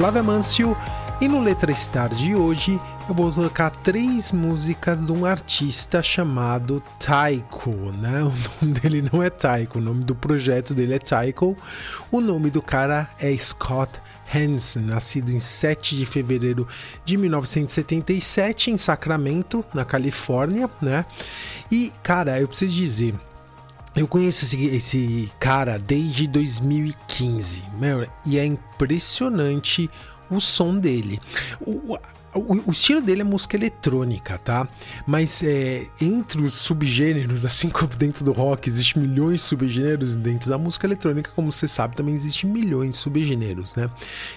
Flávia Mancio e no Letra Star de hoje eu vou tocar três músicas de um artista chamado Taiko, né? O nome dele não é Taiko, o nome do projeto dele é Taiko. O nome do cara é Scott Hansen, nascido em 7 de fevereiro de 1977 em Sacramento, na Califórnia, né? E, cara, eu preciso dizer, eu conheço esse, esse, cara desde 2015, meu, e é impressionante o som dele. O, o, o, estilo dele é música eletrônica, tá? Mas é, entre os subgêneros, assim como dentro do rock existem milhões de subgêneros, dentro da música eletrônica, como você sabe, também existem milhões de subgêneros, né?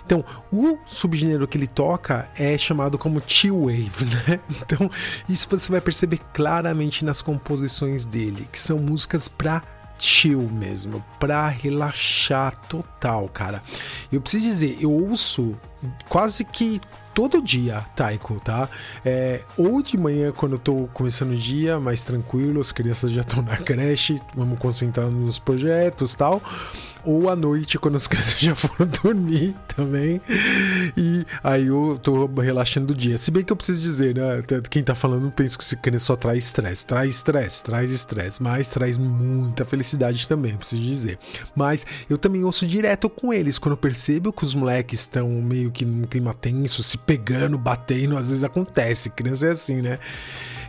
Então, o subgênero que ele toca é chamado como chill wave, né? Então, isso você vai perceber claramente nas composições dele, que são músicas para chill mesmo, pra relaxar total, cara. Eu preciso dizer, eu ouço quase que todo dia, Taiko, tá? É, ou de manhã, quando eu tô começando o dia, mais tranquilo, as crianças já estão na creche, vamos concentrar nos projetos tal ou à noite, quando as crianças já foram dormir também. E aí eu tô relaxando o dia. Se bem que eu preciso dizer, né? Quem tá falando pensa que criança só traz estresse. Traz estresse, traz estresse, mas traz muita felicidade também, preciso dizer. Mas eu também ouço direto com eles. Quando eu percebo que os moleques estão meio que num clima tenso, se pegando, batendo, às vezes acontece. Criança é assim, né?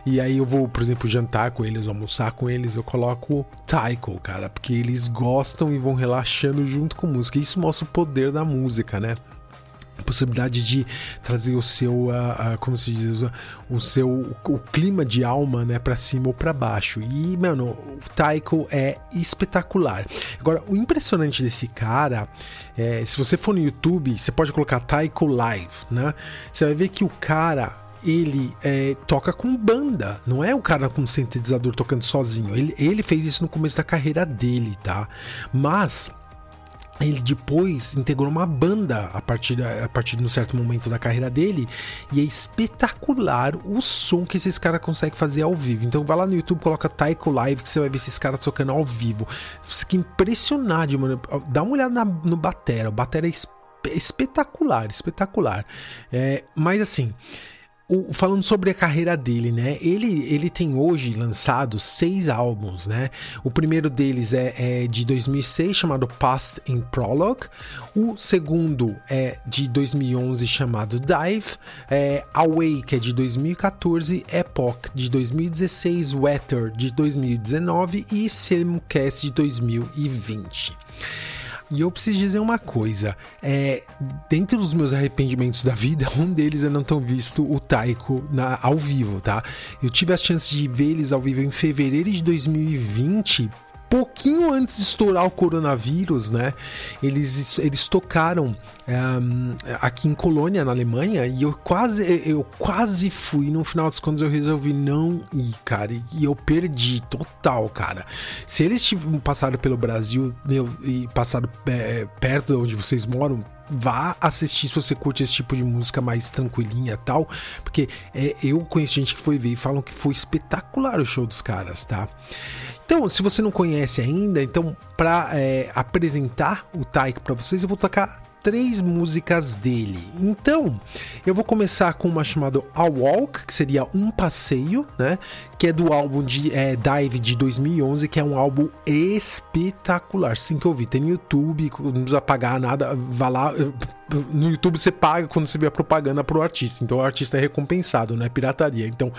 E aí eu vou, por exemplo, jantar com eles, almoçar com eles, eu coloco Taiko, cara, porque eles gostam e vão relaxando junto com música. Isso mostra o poder da música, né? possibilidade de trazer o seu, uh, uh, como se diz, o seu o clima de alma, né, para cima ou para baixo. E, mano, o Taiko é espetacular. Agora, o impressionante desse cara, é, se você for no YouTube, você pode colocar Taiko Live, né? Você vai ver que o cara ele é, toca com banda, não é o cara com sintetizador tocando sozinho. Ele, ele fez isso no começo da carreira dele, tá? Mas ele depois integrou uma banda a partir, a partir de um certo momento da carreira dele e é espetacular o som que esses caras conseguem fazer ao vivo. Então vai lá no YouTube, coloca Taiko Live que você vai ver esses caras tocando ao vivo. Fica impressionado, mano. Dá uma olhada na, no Batera, o Batera é espetacular, espetacular. É, mas assim, o, falando sobre a carreira dele, né? Ele, ele tem hoje lançado seis álbuns, né? O primeiro deles é, é, de 2006, chamado Past in Prologue. O segundo é de 2011, chamado Dive. É, Away, que é de 2014. Epoch, de 2016. Weather, de 2019. E Simcast, de 2020. E eu preciso dizer uma coisa: é, dentro dos meus arrependimentos da vida, um deles é não ter visto o Taiko na, ao vivo, tá? Eu tive a chance de ver eles ao vivo em fevereiro de 2020 pouquinho antes de estourar o coronavírus, né? Eles, eles tocaram um, aqui em Colônia, na Alemanha, e eu quase, eu quase fui. No final das contas, eu resolvi não ir, cara. E eu perdi total, cara. Se eles passaram pelo Brasil meu, e passaram é, perto de onde vocês moram, vá assistir se você curte esse tipo de música mais tranquilinha tal, porque é, eu conheço gente que foi ver e falam que foi espetacular o show dos caras, tá? Então, se você não conhece ainda, então para é, apresentar o Taiko para vocês, eu vou tocar três músicas dele. Então, eu vou começar com uma chamada A Walk, que seria um passeio, né? Que é do álbum de é, Dive de 2011, que é um álbum espetacular. Tem que ouvir, tem no YouTube, não precisa pagar nada, vá lá no YouTube você paga quando você vê a propaganda pro artista. Então o artista é recompensado, não é pirataria. Então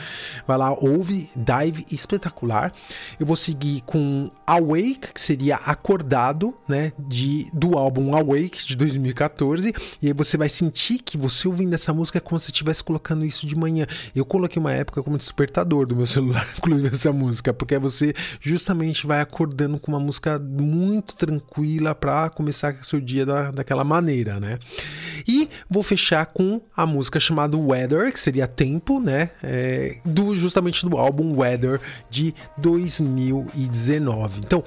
vai lá, ouve, dive espetacular. Eu vou seguir com Awake, que seria acordado, né, de do álbum Awake de 2014, e aí você vai sentir que você ouvindo essa música é como se estivesse colocando isso de manhã. Eu coloquei uma época como despertador do meu celular, inclusive essa música, porque você justamente vai acordando com uma música muito tranquila para começar seu dia da, daquela maneira, né? E vou fechar com a música chamada Weather, que seria Tempo, né? É, do, justamente do álbum Weather de 2019. Então,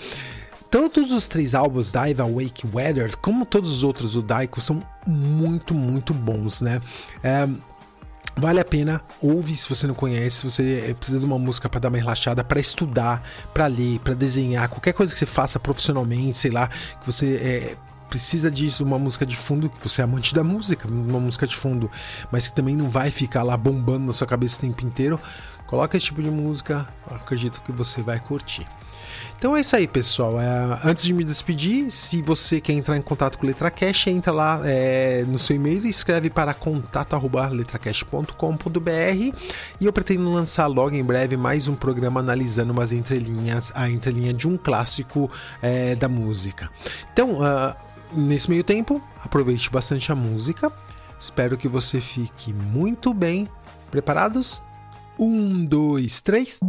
todos os três álbuns, Dive, Awake Weather, como todos os outros do Daiko, são muito, muito bons, né? É, Vale a pena, ouve se você não conhece, se você precisa de uma música para dar uma relaxada, para estudar, para ler, para desenhar, qualquer coisa que você faça profissionalmente, sei lá, que você é, precisa disso, uma música de fundo, que você é amante da música, uma música de fundo, mas que também não vai ficar lá bombando na sua cabeça o tempo inteiro. Coloca esse tipo de música, acredito que você vai curtir. Então é isso aí, pessoal. É, antes de me despedir, se você quer entrar em contato com o Letracash, entra lá é, no seu e-mail e escreve para contato@letracash.com.br e eu pretendo lançar logo em breve mais um programa analisando umas entrelinhas, a entrelinha de um clássico é, da música. Então, uh, nesse meio tempo, aproveite bastante a música. Espero que você fique muito bem. Preparados? Um, dois, três.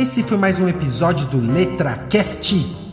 Esse foi mais um episódio do LetraCast.